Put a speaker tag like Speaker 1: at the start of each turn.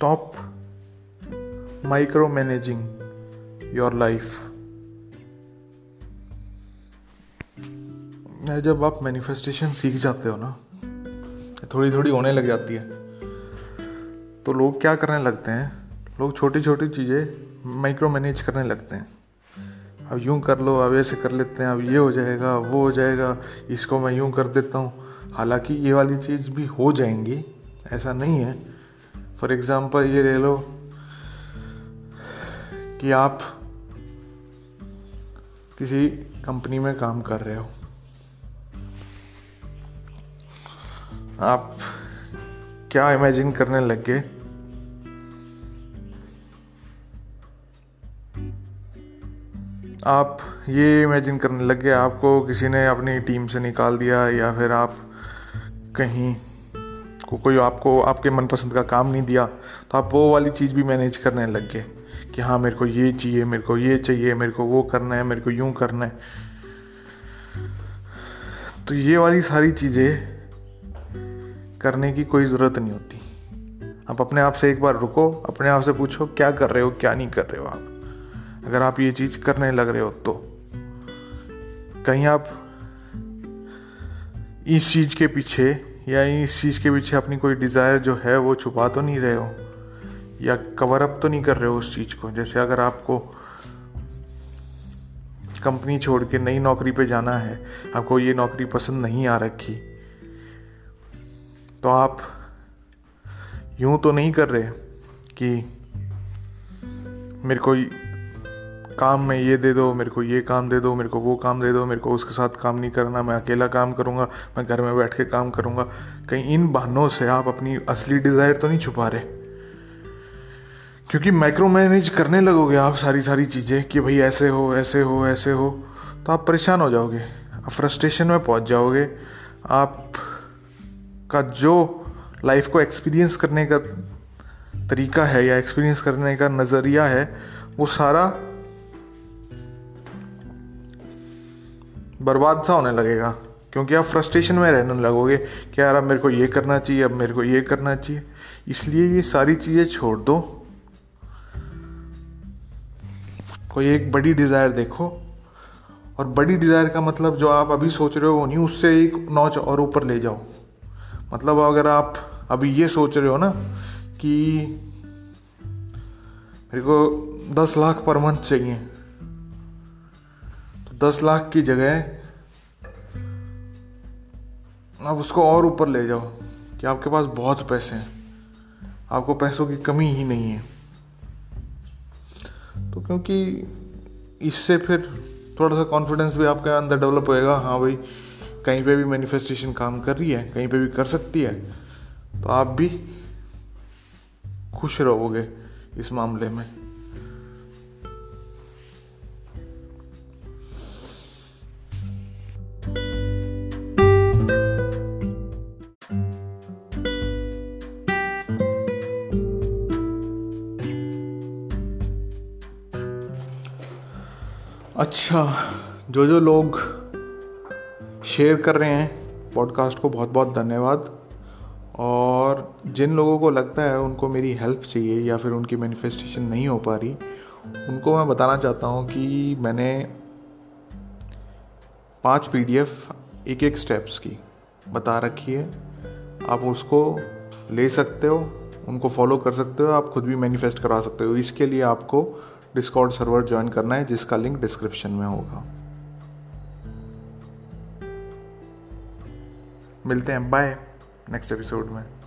Speaker 1: Stop micromanaging your life. जब आप manifestation सीख जाते हो ना थोड़ी थोड़ी होने लग जाती है तो लोग क्या करने लगते हैं? लोग छोटी छोटी चीज़ें माइक्रो मैनेज करने लगते हैं। अब यूँ कर लो, अब ऐसे कर लेते हैं, अब ये हो जाएगा वो हो जाएगा, इसको मैं यूँ कर देता हूँ। हालाँकि ये वाली चीज़ भी हो जाएँगी, ऐसा नहीं है। फॉर एग्ज़ाम्पल ये ले लो कि आप किसी कंपनी में काम कर रहे हो। आप क्या इमेजिन करने लग गए? आप ये इमेजिन करने लग गए, आपको किसी ने अपनी टीम से निकाल दिया या फिर आप कहीं को कोई आपको, आपके मनपसंद का काम नहीं दिया तो आप वो वाली चीज़ भी मैनेज करने लग गए कि हाँ मेरे को ये चाहिए, मेरे को ये चाहिए, मेरे को वो करना है, मेरे को यूँ करना है। तो ये वाली सारी चीज़ें करने की कोई ज़रूरत नहीं होती। आप अपने आप से एक बार रुको, अपने आप से पूछो, क्या कर रहे हो, क्या नहीं कर रहे हो आप? अगर आप ये चीज़ करने लग रहे हो तो। कहीं आप इस चीज़ के पीछे या इस चीज़ के पीछे अपनी कोई डिज़ायर जो है वो छुपा तो नहीं रहे हो? या कवर अप तो नहीं कर रहे हो उस चीज़ को? जैसे अगर आपको कंपनी छोड़ के नई नौकरी पे जाना है, आपको ये नौकरी पसंद नहीं आ रखी तो आप यूँ तो नहीं कर रहे कि मेरे को काम में ये दे दो, मेरे को ये काम दे दो, मेरे को वो काम दे दो, मेरे को उसके साथ काम नहीं करना, मैं अकेला काम करूँगा, मैं घर में बैठ के काम करूँगा। कहीं इन बहानों से आप अपनी असली डिज़ायर तो नहीं छुपा रहे? क्योंकि माइक्रो मैनेज करने लगोगे आप सारी सारी चीज़ें कि भाई ऐसे हो ऐसे हो ऐसे हो तो आप परेशान हो जाओगे, आप फ्रस्ट्रेशन में पहुँच जाओगे। आप का जो लाइफ को एक्सपीरियंस करने का तरीका है या एक्सपीरियंस करने का नज़रिया है, वो सारा बर्बाद सा होने लगेगा। क्योंकि आप फ्रस्ट्रेशन में रहने लगोगे कि यार अब मेरे को ये करना चाहिए, अब मेरे को ये करना चाहिए। इसलिए ये सारी चीज़ें छोड़ दो। कोई एक बड़ी डिज़ायर देखो। और बड़ी डिज़ायर का मतलब जो आप अभी सोच रहे हो वो नहीं, उससे एक नौच और ऊपर ले जाओ। मतलब अगर आप अभी ये सोच रहे हो ना कि मेरे को दस लाख पर मंथ चाहिए दस लाख की जगह आप उसको और ऊपर ले जाओ कि आपके पास बहुत पैसे हैं। आपको पैसों की कमी ही नहीं है। तो क्योंकि इससे फिर थोड़ा सा कॉन्फिडेंस भी आपके अंदर डेवलप होएगा। हाँ भाई, कहीं पे भी मैनिफेस्टेशन काम कर रही है, कहीं पे भी कर सकती है तो आप भी खुश रहोगे इस मामले में। अच्छा जो जो लोग शेयर कर रहे हैं पॉडकास्ट को बहुत बहुत धन्यवाद। और जिन लोगों को लगता है उनको मेरी हेल्प चाहिए या फिर उनकी मैनिफेस्टेशन नहीं हो पा रही, उनको मैं बताना चाहता हूँ कि मैंने पाँच पीडीएफ एक एक स्टेप्स की बता रखी है। आप उसको ले सकते हो, उनको फॉलो कर सकते हो, आप खुद भी मैनिफेस्ट करा सकते हो। इसके लिए आपको डिस्कॉर्ड सर्वर ज्वाइन करना है, जिसका लिंक डिस्क्रिप्शन में होगा। मिलते हैं बाय नेक्स्ट एपिसोड में।